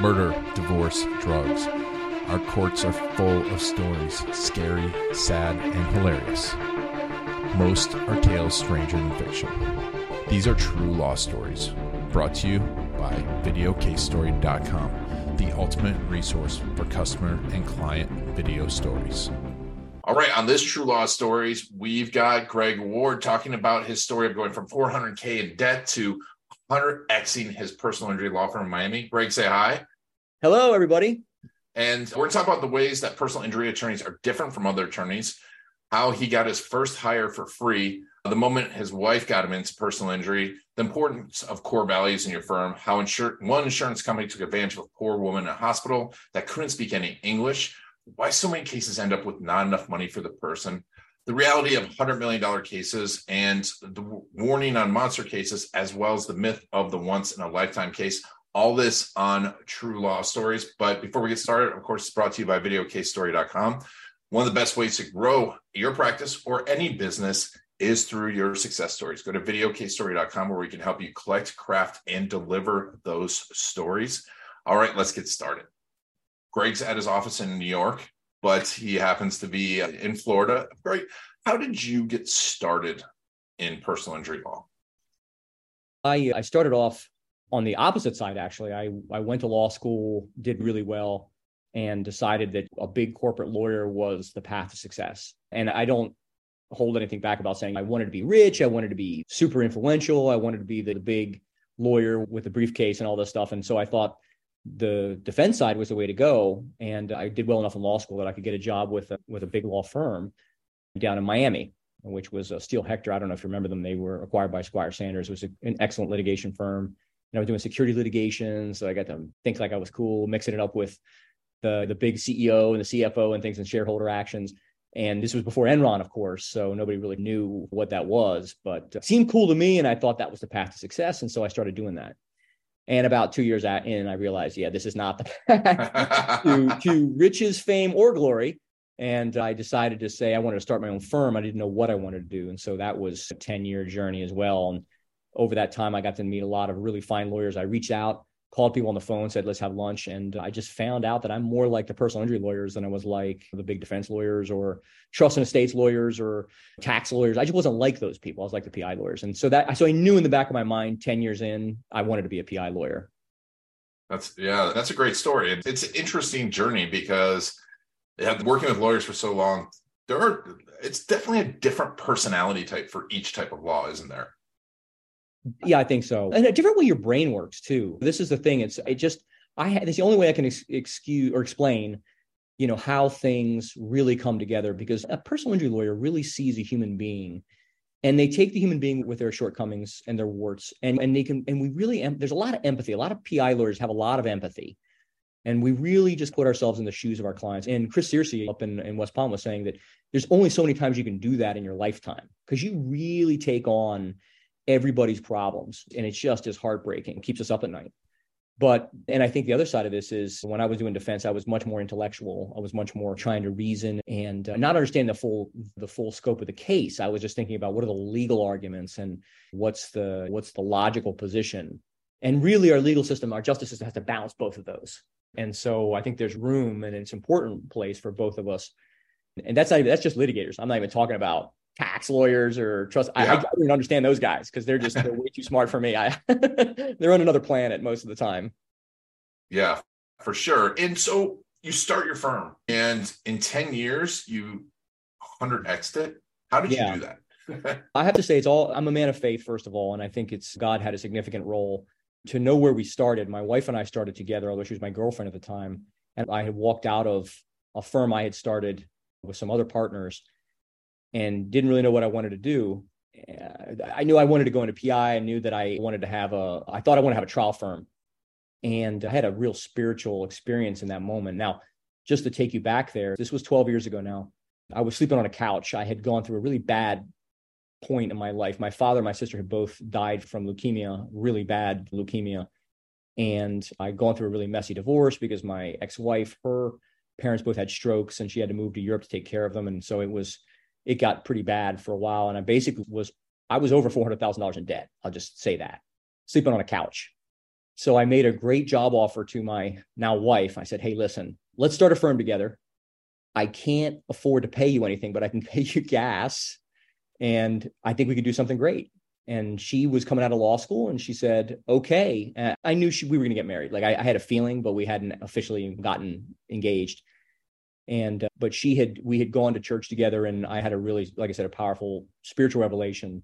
murder, divorce, drugs. Our courts are full of stories, scary, sad, and hilarious. Most are tales stranger than fiction. These are true law stories, brought to you by VideoCaseStory.com, the ultimate resource for customer and client video stories. All right, on this True Law Stories, we've got Greg Ward talking about his story of going from 400K in debt to 100Xing his personal injury law firm in Miami. Greg, say hi. Hello, everybody. And we're going to talk about the ways that personal injury attorneys are different from other attorneys, how he got his first hire for free, the moment his wife got him into personal injury, the importance of core values in your firm, how insur- one insurance company took advantage of a poor woman in a hospital that couldn't speak any English, why so many cases end up with not enough money for the person, the reality of $100 million cases and the warning on monster cases, as well as the myth of the once in a lifetime case. All this on True Law Stories. But before we get started, of course, it's brought to you by VideoCaseStory.com. One of the best ways to grow your practice or any business is through your success stories. Go to VideoCaseStory.com where we can help you collect, craft, and deliver those stories. All right, let's get started. Greg's at his office in New York, but he happens to be uh, in Florida. Greg, how did you get started in personal injury law? I I started off on the opposite side actually. I I went to law school, did really well and decided that a big corporate lawyer was the path to success. And I don't hold anything back about saying I wanted to be rich, I wanted to be super influential, I wanted to be the big lawyer with a briefcase and all this stuff. And so I thought the defense side was the way to go. And I did well enough in law school that I could get a job with a, with a big law firm down in Miami, which was a Steel Hector. I don't know if you remember them. They were acquired by Squire Sanders. Was a, an excellent litigation firm. And I was doing security litigation, so I got to think like I was cool, mixing it up with the the big CEO and the CFO and things and shareholder actions. And this was before Enron, of course, so nobody really knew what that was, but it seemed cool to me, and I thought that was the path to success, and so I started doing that. And about two years in, I realized, yeah, this is not the path to, to riches, fame, or glory. And I decided to say I wanted to start my own firm. I didn't know what I wanted to do, and so that was a ten year journey as well. And over that time, I got to meet a lot of really fine lawyers. I reached out called people on the phone, said, let's have lunch. And I just found out that I'm more like the personal injury lawyers than I was like the big defense lawyers or trust and estates lawyers or tax lawyers. I just wasn't like those people. I was like the PI lawyers. And so that, so I knew in the back of my mind, 10 years in, I wanted to be a PI lawyer. That's, yeah, that's a great story. It's an interesting journey because working with lawyers for so long, there are, it's definitely a different personality type for each type of law, isn't there? Yeah, I think so. And a different way your brain works too. This is the thing. It's it just I it's the only way I can ex- excuse or explain, you know, how things really come together because a personal injury lawyer really sees a human being and they take the human being with their shortcomings and their warts and and they can and we really there's a lot of empathy. A lot of PI lawyers have a lot of empathy. And we really just put ourselves in the shoes of our clients. And Chris Searcy up in, in West Palm was saying that there's only so many times you can do that in your lifetime because you really take on everybody's problems. And it's just as heartbreaking, keeps us up at night. But, and I think the other side of this is when I was doing defense, I was much more intellectual. I was much more trying to reason and uh, not understand the full, the full scope of the case. I was just thinking about what are the legal arguments and what's the, what's the logical position. And really our legal system, our justice system has to balance both of those. And so I think there's room and it's important place for both of us. And that's not that's just litigators. I'm not even talking about tax lawyers or trust. Yeah. I, I, don't understand those guys because they're just they're way too smart for me. I they're on another planet most of the time. Yeah, for sure. And so you start your firm, and in ten years you hundred x it. How did yeah. you do that? I have to say, it's all. I'm a man of faith, first of all, and I think it's God had a significant role to know where we started. My wife and I started together, although she was my girlfriend at the time, and I had walked out of a firm I had started with some other partners and didn't really know what I wanted to do. I knew I wanted to go into PI. I knew that I wanted to have a, I thought I wanted to have a trial firm. And I had a real spiritual experience in that moment. Now, just to take you back there, this was 12 years ago now. I was sleeping on a couch. I had gone through a really bad point in my life. My father and my sister had both died from leukemia, really bad leukemia. And I'd gone through a really messy divorce because my ex wife, her parents both had strokes and she had to move to Europe to take care of them. And so it was, it got pretty bad for a while. And I basically was, I was over $400,000 in debt. I'll just say that sleeping on a couch. So I made a great job offer to my now wife. I said, Hey, listen, let's start a firm together. I can't afford to pay you anything, but I can pay you gas. And I think we could do something great. And she was coming out of law school and she said, okay. And I knew she, we were going to get married. Like I, I, had a feeling, but we hadn't officially gotten engaged. And, uh, but she had, we had gone to church together and I had a really, like I said, a powerful spiritual revelation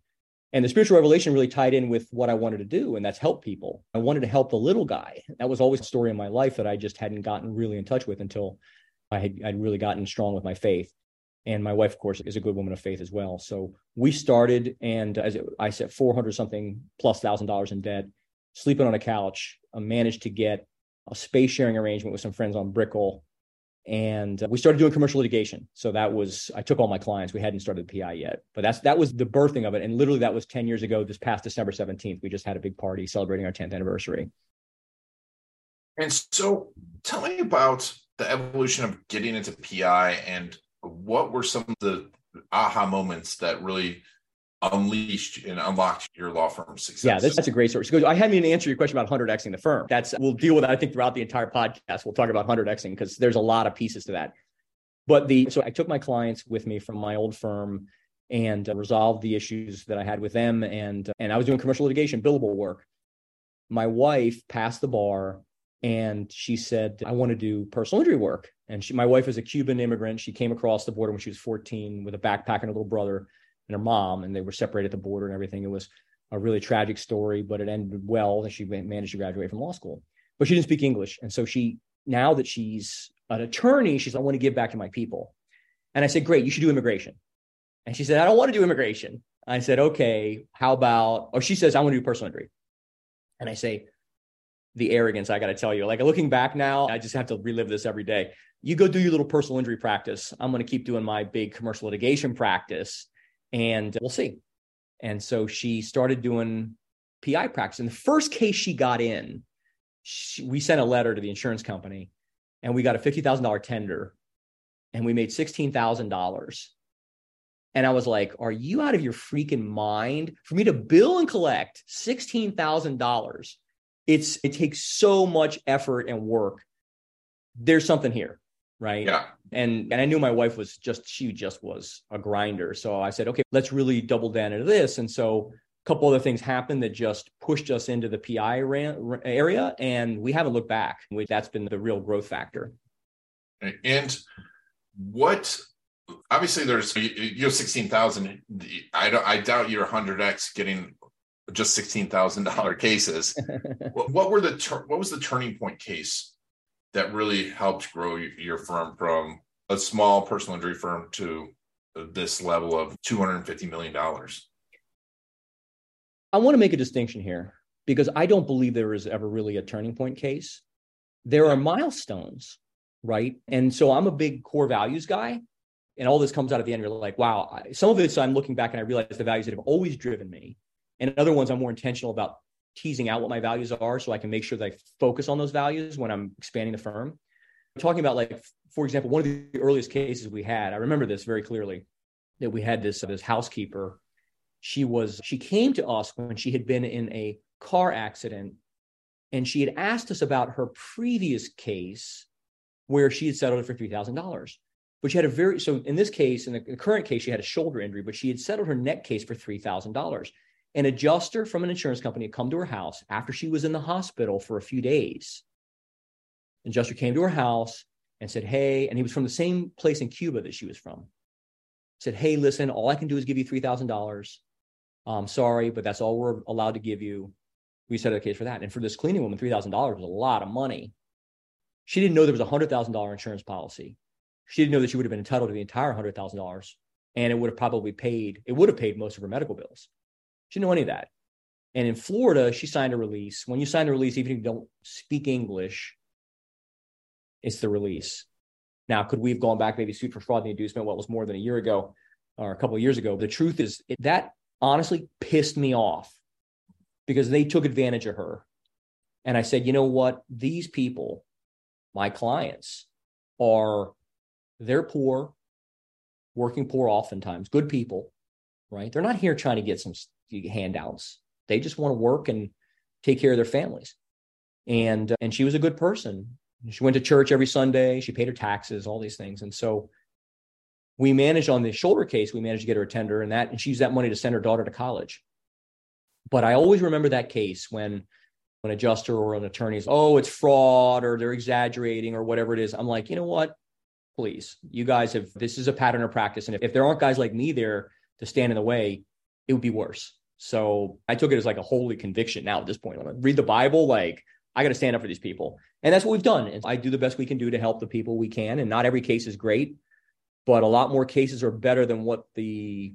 and the spiritual revelation really tied in with what I wanted to do, and that's help people. I wanted to help the little guy. That was always a story in my life that I just hadn't gotten really in touch with until I had I'd really gotten strong with my faith. And my wife, of course, is a good woman of faith as well. So we started, and as I said, four hundred something plus thousand dollars in debt, sleeping on a couch. I managed to get a space sharing arrangement with some friends on Brickell and uh, we started doing commercial litigation. So that was i took all my clients. We hadn't started pi yet but that's that was the birthing of it. And literally that was 10 years ago this past december 17th we just had a big party celebrating our 10th anniversary. And so tell me about the evolution of getting into pi and what were some of the aha moments that really unleashed and unlocked your law firm success. Yeah, that's, that's a great story. So I haven't even answered your question about 100xing the firm. That's we'll deal with that, I think, throughout the entire podcast. We'll talk about 100xing because there's a lot of pieces to that. But the so I took my clients with me from my old firm and uh, resolved the issues that I had with them, and and I was doing commercial litigation, billable work. My wife passed the bar, and she said, "I want to do personal injury work." And she, my wife is a Cuban immigrant. She came across the border when she was 14 with a backpack and a little brother and her mom, and they were separated at the border and everything. It was a really tragic story, but it ended well that she managed to graduate from law school. But she didn't speak English. And so she, now that she's an attorney, she's, like, I want to give back to my people. And I said, great, you should do immigration. And she said, I don't want to do immigration. I said, okay, how about, or she says, I want to do personal injury. And I say, the arrogance, I got to tell you, like looking back now, I just have to relive this every day. You go do your little personal injury practice. I'm going to keep doing my big commercial litigation practice and we'll see. And so she started doing PI practice. And the first case she got in, she, we sent a letter to the insurance company and we got a $50,000 tender and we made $16,000. And I was like, are you out of your freaking mind for me to bill and collect $16,000? It's it takes so much effort and work. There's something here right? Yeah. And and I knew my wife was just she just was a grinder. So I said, okay, let's really double down into this. And so a couple other things happened that just pushed us into the PI area, and we haven't looked back. That's been the real growth factor. And what? Obviously, there's you have sixteen thousand. I don't. I doubt you're hundred x getting just sixteen thousand dollar cases. what, what were the? What was the turning point case that really helped grow your firm from a small personal injury firm to this level of $250 million? I want to make a distinction here because I don't believe there is ever really a turning point case. There are milestones, right? And so I'm a big core values guy. And all this comes out at the end. You're like, wow, some of it's I'm looking back and I realize the values that have always driven me. And other ones I'm more intentional about teasing out what my values are so I can make sure that I focus on those values when I'm expanding the firm. talking about like, for example, one of the earliest cases we had, I remember this very clearly, that we had this this housekeeper. She was she came to us when she had been in a car accident, and she had asked us about her previous case where she had settled for three thousand dollars. But she had a very so in this case, in the current case, she had a shoulder injury, but she had settled her neck case for three thousand dollars an adjuster from an insurance company had come to her house after she was in the hospital for a few days. An adjuster came to her house and said, Hey, and he was from the same place in Cuba that she was from. Said, Hey, listen, all I can do is give you $3,000. I'm sorry, but that's all we're allowed to give you. We set a case for that. And for this cleaning woman, $3,000 was a lot of money. She didn't know there was a $100,000 insurance policy. She didn't know that she would have been entitled to the entire $100,000 and it would have probably paid, it would have paid most of her medical bills. She didn't know any of that. And in Florida, she signed a release. When you sign a release, even if you don't speak English, it's the release. Now, could we have gone back, maybe sued for fraud and inducement? What was more than a year ago or a couple of years ago? The truth is, it, that honestly pissed me off because they took advantage of her. And I said, you know what? These people, my clients, are they're poor, working poor oftentimes, good people, right? They're not here trying to get some handouts. They just want to work and take care of their families. And, uh, and she was a good person. She went to church every Sunday. She paid her taxes, all these things. And so we managed on the shoulder case, we managed to get her a tender and that, and she used that money to send her daughter to college. But I always remember that case when an adjuster or an attorney is, oh, it's fraud or they're exaggerating or whatever it is. I'm like, you know what? Please, you guys have this is a pattern of practice. And if, if there aren't guys like me there to stand in the way, it would be worse. So I took it as like a holy conviction now at this point. I'm like, read the Bible, like I got to stand up for these people. And that's what we've done. And I do the best we can do to help the people we can. And not every case is great, but a lot more cases are better than what the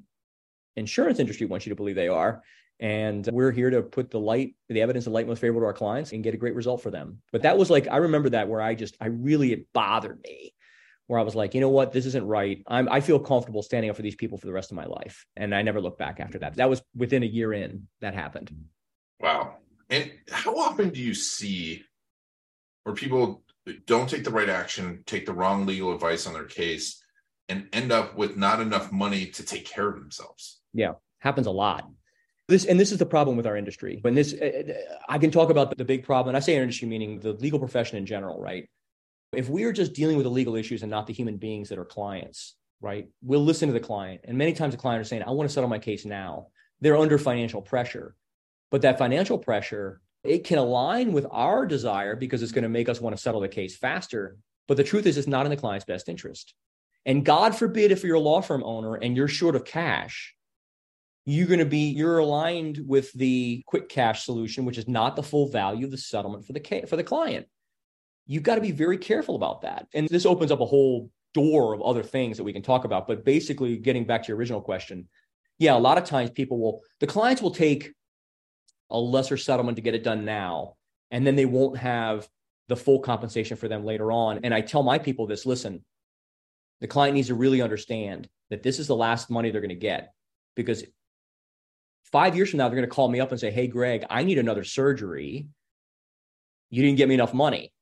insurance industry wants you to believe they are. And we're here to put the light, the evidence of light most favorable to our clients and get a great result for them. But that was like, I remember that where I just, I really, it bothered me where I was like, you know what, this isn't right. I'm, I feel comfortable standing up for these people for the rest of my life. And I never looked back after that. That was within a year in that happened. Wow. And how often do you see where people don't take the right action, take the wrong legal advice on their case, and end up with not enough money to take care of themselves? Yeah, happens a lot. This and this is the problem with our industry. When this, eh, eh, I can talk about the big problem. And I say industry meaning the legal profession in general, right? If we are just dealing with the legal issues and not the human beings that are clients, right? We'll listen to the client. And many times the client is saying, I want to settle my case now. They're under financial pressure. But that financial pressure, it can align with our desire because it's going to make us want to settle the case faster. But the truth is, it's not in the client's best interest. And God forbid if you're a law firm owner and you're short of cash, you're going to be you're aligned with the quick cash solution, which is not the full value of the settlement for the for the client you've got to be very careful about that. And this opens up a whole door of other things that we can talk about. But basically, getting back to your original question, yeah, a lot of times people will, the clients will take a lesser settlement to get it done now, and then they won't have the full compensation for them later on. And I tell my people this listen, the client needs to really understand that this is the last money they're going to get because five years from now, they're going to call me up and say, Hey, Greg, I need another surgery. You didn't get me enough money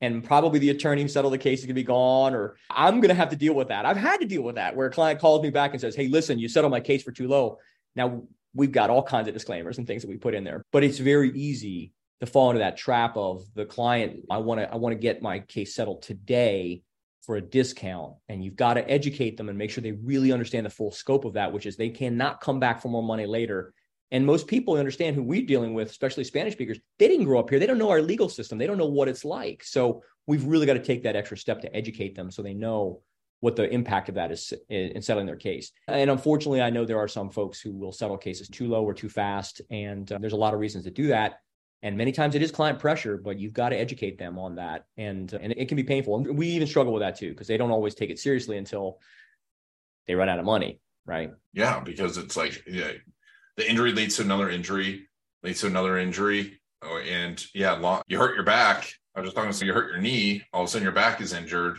and probably the attorney who settled the case is going to be gone or i'm going to have to deal with that. I've had to deal with that where a client calls me back and says hey listen you settled my case for too low. Now we've got all kinds of disclaimers and things that we put in there but it's very easy to fall into that trap of the client i want to i want to get my case settled today for a discount and you've got to educate them and make sure they really understand the full scope of that which is they cannot come back for more money later and most people understand who we're dealing with, especially Spanish speakers, they didn't grow up here. They don't know our legal system. They don't know what it's like. So we've really got to take that extra step to educate them so they know what the impact of that is in settling their case. And unfortunately, I know there are some folks who will settle cases too low or too fast. And uh, there's a lot of reasons to do that. And many times it is client pressure, but you've got to educate them on that. And, uh, and it can be painful. And we even struggle with that too, because they don't always take it seriously until they run out of money. Right. Yeah. Because it's like, yeah, the injury leads to another injury, leads to another injury. Oh, and yeah, long, you hurt your back. I was just talking so you hurt your knee, all of a sudden your back is injured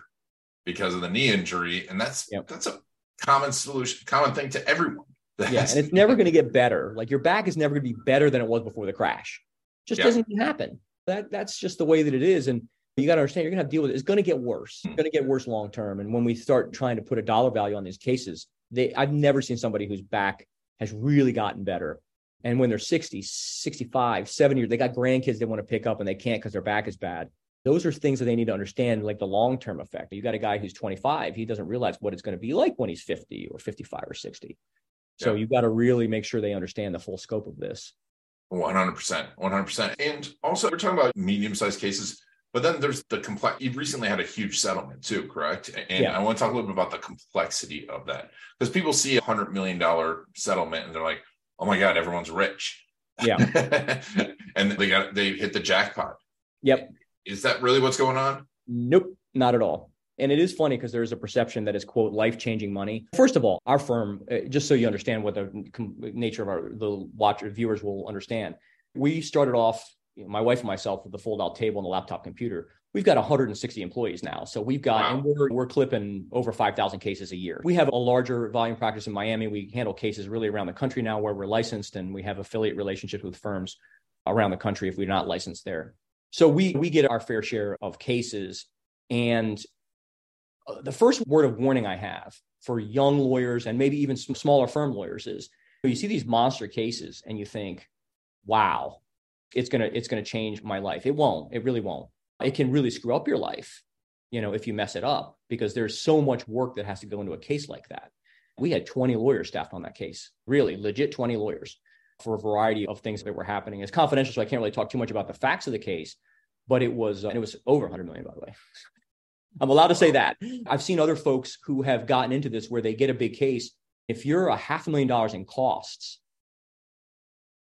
because of the knee injury. And that's yep. that's a common solution, common thing to everyone. That's, yeah, and it's never going to get better. Like your back is never going to be better than it was before the crash. Just yeah. doesn't happen. That that's just the way that it is. And you got to understand, you're going to have to deal with it. It's going to get worse. It's hmm. going to get worse long term. And when we start trying to put a dollar value on these cases, they I've never seen somebody whose back has really gotten better. And when they're 60, 65, 70 they got grandkids they want to pick up and they can't because their back is bad. Those are things that they need to understand, like the long term effect. You got a guy who's 25, he doesn't realize what it's going to be like when he's 50 or 55 or 60. So yeah. you've got to really make sure they understand the full scope of this. 100%. 100%. And also, we're talking about medium sized cases. But then there's the complex. You recently had a huge settlement too, correct? And yeah. I want to talk a little bit about the complexity of that because people see a hundred million dollar settlement and they're like, "Oh my god, everyone's rich." Yeah, and they got they hit the jackpot. Yep. Is that really what's going on? Nope, not at all. And it is funny because there's a perception that is quote life changing money. First of all, our firm, uh, just so you understand what the nature of our the watcher viewers will understand, we started off you know, my wife and myself with the fold out table and the laptop computer. We've got 160 employees now. So we've got, wow. and we're, we're clipping over 5,000 cases a year. We have a larger volume practice in Miami. We handle cases really around the country now where we're licensed and we have affiliate relationships with firms around the country if we're not licensed there. So we, we get our fair share of cases. And uh, the first word of warning I have for young lawyers and maybe even some smaller firm lawyers is you see these monster cases and you think, wow, it's gonna it's gonna change my life. It won't. It really won't. It can really screw up your life, you know, if you mess it up because there's so much work that has to go into a case like that. We had 20 lawyers staffed on that case, really legit 20 lawyers for a variety of things that were happening. It's confidential, so I can't really talk too much about the facts of the case, but it was, uh, and it was over 100 million, by the way. I'm allowed to say that. I've seen other folks who have gotten into this where they get a big case. If you're a half a million dollars in costs,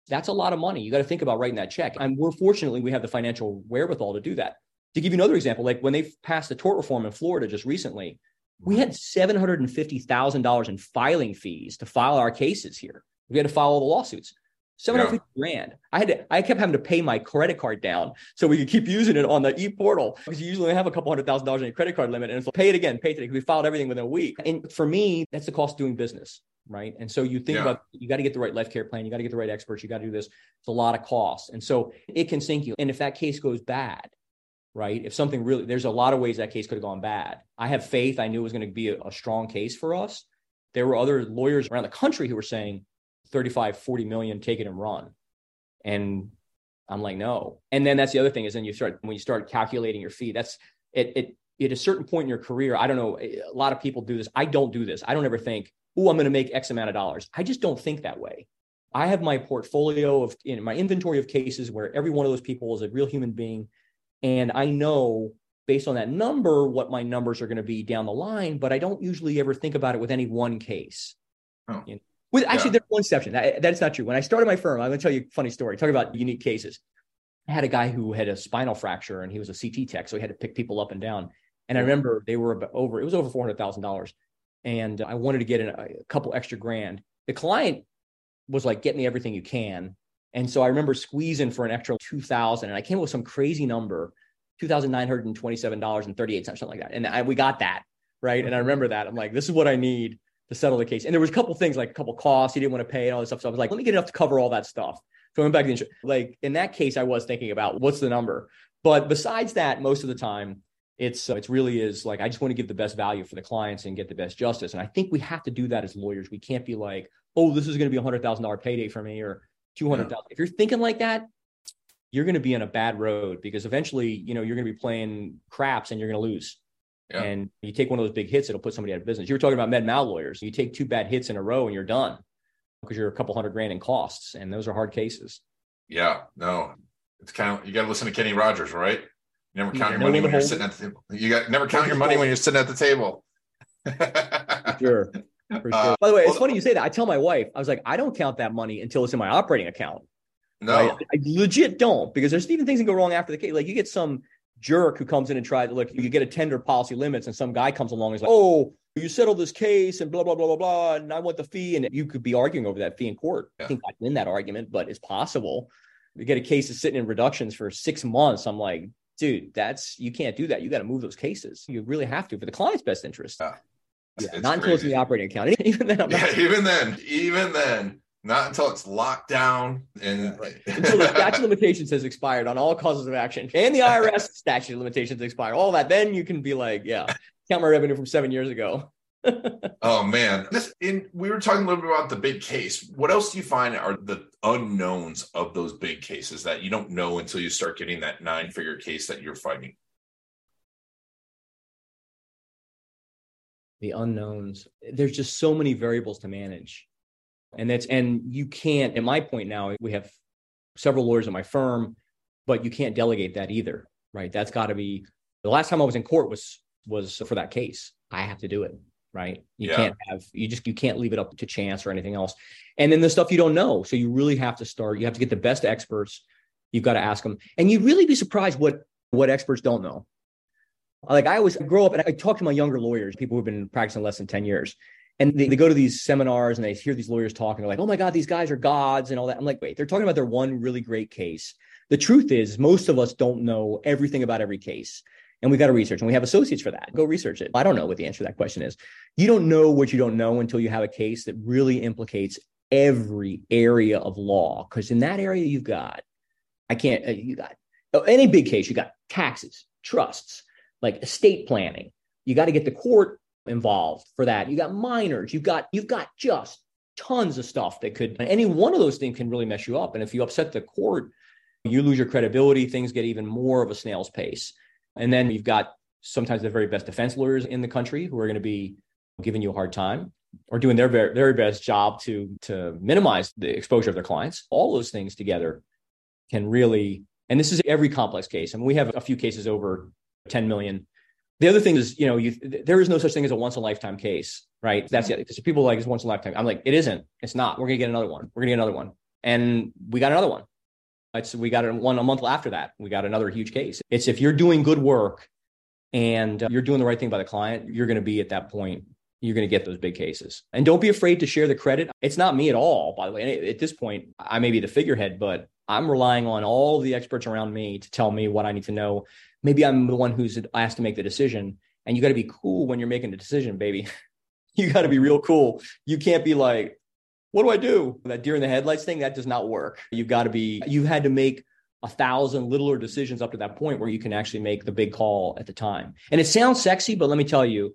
that's a lot of money. You got to think about writing that check. And we're fortunately, we have the financial wherewithal to do that. To give you another example, like when they passed the tort reform in Florida just recently, we had $750,000 in filing fees to file our cases here. We had to file all the lawsuits. 750 yeah. grand. I had to, I kept having to pay my credit card down so we could keep using it on the e-portal because you usually have a couple hundred thousand dollars in your credit card limit and it's like, pay it again, pay it today. Because we filed everything within a week. And for me, that's the cost of doing business. Right. And so you think yeah. about you got to get the right life care plan, you got to get the right experts, you got to do this. It's a lot of costs. And so it can sink you. And if that case goes bad, right? If something really, there's a lot of ways that case could have gone bad. I have faith. I knew it was going to be a, a strong case for us. There were other lawyers around the country who were saying 35, 40 million, take it and run. And I'm like, no. And then that's the other thing is then you start, when you start calculating your fee, that's it, it, at a certain point in your career, I don't know, a lot of people do this. I don't do this. I don't ever think, oh, I'm going to make X amount of dollars. I just don't think that way. I have my portfolio of in my inventory of cases where every one of those people is a real human being and I know based on that number what my numbers are going to be down the line, but I don't usually ever think about it with any one case. Oh. You know? With actually, yeah. there's one exception. That, that's not true. When I started my firm, I'm going to tell you a funny story. Talk about unique cases. I had a guy who had a spinal fracture and he was a CT tech, so he had to pick people up and down. And I remember they were over. It was over four hundred thousand dollars, and I wanted to get a, a couple extra grand. The client was like, "Get me everything you can," And so I remember squeezing for an extra 2000 and I came up with some crazy number, $2,927.38, something like that. And I, we got that. Right. And I remember that. I'm like, this is what I need to settle the case. And there was a couple things like a couple costs. He didn't want to pay and all this stuff. So I was like, let me get enough to cover all that stuff. So I went back to the insurance. Like in that case, I was thinking about what's the number. But besides that, most of the time, it's uh, it's really is like I just want to give the best value for the clients and get the best justice. And I think we have to do that as lawyers. We can't be like, oh, this is going to be a hundred thousand dollar payday for me, or 200,000. Yeah. If you're thinking like that, you're going to be on a bad road because eventually, you know, you're going to be playing craps and you're going to lose. Yeah. And you take one of those big hits, it'll put somebody out of business. You were talking about med mal lawyers. You take two bad hits in a row and you're done because you're a couple hundred grand in costs. And those are hard cases. Yeah, no, it's kind of, you got to listen to Kenny Rogers, right? You never count your money when you're sitting at the table. You got never count your money when you're sitting at the table. sure. Uh, By the way, it's funny you say that. I tell my wife, I was like, I don't count that money until it's in my operating account. No, right? I legit don't because there's even things that go wrong after the case. Like you get some jerk who comes in and tries to look, you get a tender policy limits, and some guy comes along and is like, oh, you settle this case and blah blah blah blah blah, and I want the fee, and you could be arguing over that fee in court. Yeah. I think I win that argument, but it's possible. You get a case that's sitting in reductions for six months. I'm like, dude, that's you can't do that. You got to move those cases. You really have to for the client's best interest. Yeah. Yeah, not until it's in the operating account. Even then, yeah, even then, even then, not until it's locked down and right. until the statute of limitations has expired on all causes of action and the IRS statute of limitations expire. All that, then you can be like, yeah, count my revenue from seven years ago. oh man, this in we were talking a little bit about the big case. What else do you find are the unknowns of those big cases that you don't know until you start getting that nine figure case that you're fighting? the unknowns. There's just so many variables to manage. And that's and you can't at my point now we have several lawyers in my firm, but you can't delegate that either, right? That's got to be the last time I was in court was was for that case. I have to do it, right? You yeah. can't have you just you can't leave it up to chance or anything else. And then the stuff you don't know, so you really have to start. You have to get the best experts. You've got to ask them, and you'd really be surprised what what experts don't know. Like I always grow up and I talk to my younger lawyers, people who've been practicing less than 10 years. And they, they go to these seminars and they hear these lawyers talking, They're like, oh my God, these guys are gods and all that. I'm like, wait, they're talking about their one really great case. The truth is, most of us don't know everything about every case. And we got to research, and we have associates for that. Go research it. I don't know what the answer to that question is. You don't know what you don't know until you have a case that really implicates every area of law. Because in that area, you've got, I can't, uh, you got any big case, you got taxes, trusts, like estate planning. You got to get the court involved for that. You got minors. You've got you've got just tons of stuff that could any one of those things can really mess you up. And if you upset the court, You lose your credibility, things get even more of a snail's pace. And then you've got sometimes the very best defense lawyers in the country who are going to be giving you a hard time or doing their very, very best job to to minimize the exposure of their clients. All those things together can really, and this is every complex case. I mean, we have a few cases over 10 million. The other thing is, you know, you, there is no such thing as a once in a lifetime case, right? That's it. Because people like it's once in a lifetime. I'm like, it isn't. It's not. We're gonna get another one. We're gonna get another one, and we got another one. It's we got one a month after that. We got another huge case. It's if you're doing good work and uh, you're doing the right thing by the client, you're going to be at that point you're going to get those big cases. And don't be afraid to share the credit. It's not me at all, by the way. At this point, I may be the figurehead, but I'm relying on all the experts around me to tell me what I need to know. Maybe I'm the one who's asked to make the decision. And you got to be cool when you're making the decision, baby. you got to be real cool. You can't be like, what do I do? That deer in the headlights thing, that does not work. You've got to be, you had to make a thousand littler decisions up to that point where you can actually make the big call at the time. And it sounds sexy, but let me tell you,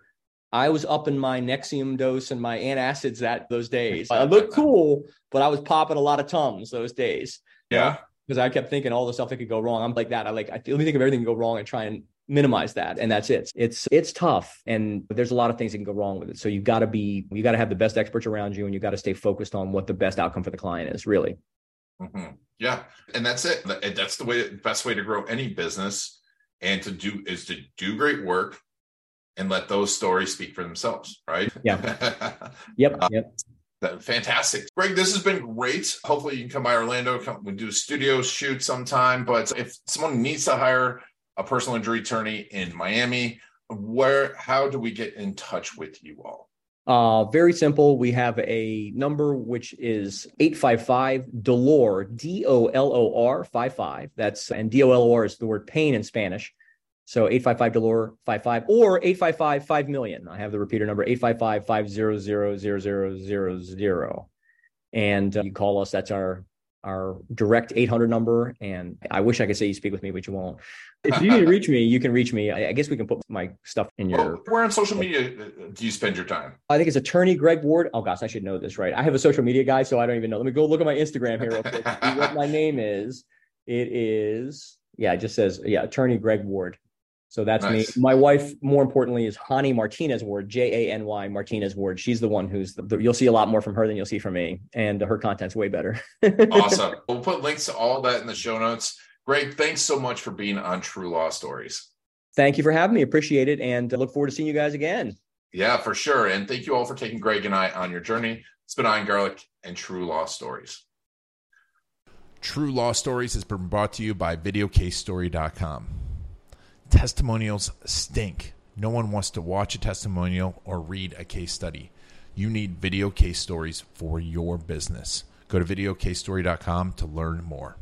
I was up in my Nexium dose and my antacids that those days. I looked cool, but I was popping a lot of tums those days. Yeah. Because I kept thinking all the stuff that could go wrong. I'm like that. I like, I, let me think of everything that can go wrong and try and minimize that. And that's it. It's, it's tough. And there's a lot of things that can go wrong with it. So you've got to be, you got to have the best experts around you and you got to stay focused on what the best outcome for the client is really. Mm-hmm. Yeah. And that's it. That's the way, best way to grow any business and to do is to do great work and let those stories speak for themselves, right? Yeah. yep. Uh, yep. Fantastic. Greg, this has been great. Hopefully you can come by Orlando, come we do a studio shoot sometime. But if someone needs to hire a personal injury attorney in Miami, where how do we get in touch with you all? Uh, very simple. We have a number which is 855 Dolor, D O L O R 55. That's and D O L O R is the word pain in Spanish. So 855 Dolor 55 or 855 5 million. I have the repeater number 855 500 And uh, you call us. That's our our direct 800 number. And I wish I could say you speak with me, but you won't. If you need to reach me, you can reach me. I, I guess we can put my stuff in your. Well, where on social media uh, do you spend your time? I think it's attorney Greg Ward. Oh gosh, I should know this, right? I have a social media guy, so I don't even know. Let me go look at my Instagram here real quick. what my name is. It is yeah, it just says yeah, attorney Greg Ward. So that's nice. me. My wife, more importantly, is Jany Martinez Ward, J A N Y Martinez Ward. She's the one who's the, the, you'll see a lot more from her than you'll see from me, and her content's way better. awesome. We'll put links to all that in the show notes. Greg, thanks so much for being on True Law Stories. Thank you for having me. Appreciate it, and look forward to seeing you guys again. Yeah, for sure. And thank you all for taking Greg and I on your journey. It's been Ian Garlic and True Law Stories. True Law Stories has been brought to you by VideoCaseStory.com. Testimonials stink. No one wants to watch a testimonial or read a case study. You need video case stories for your business. Go to videocasestory.com to learn more.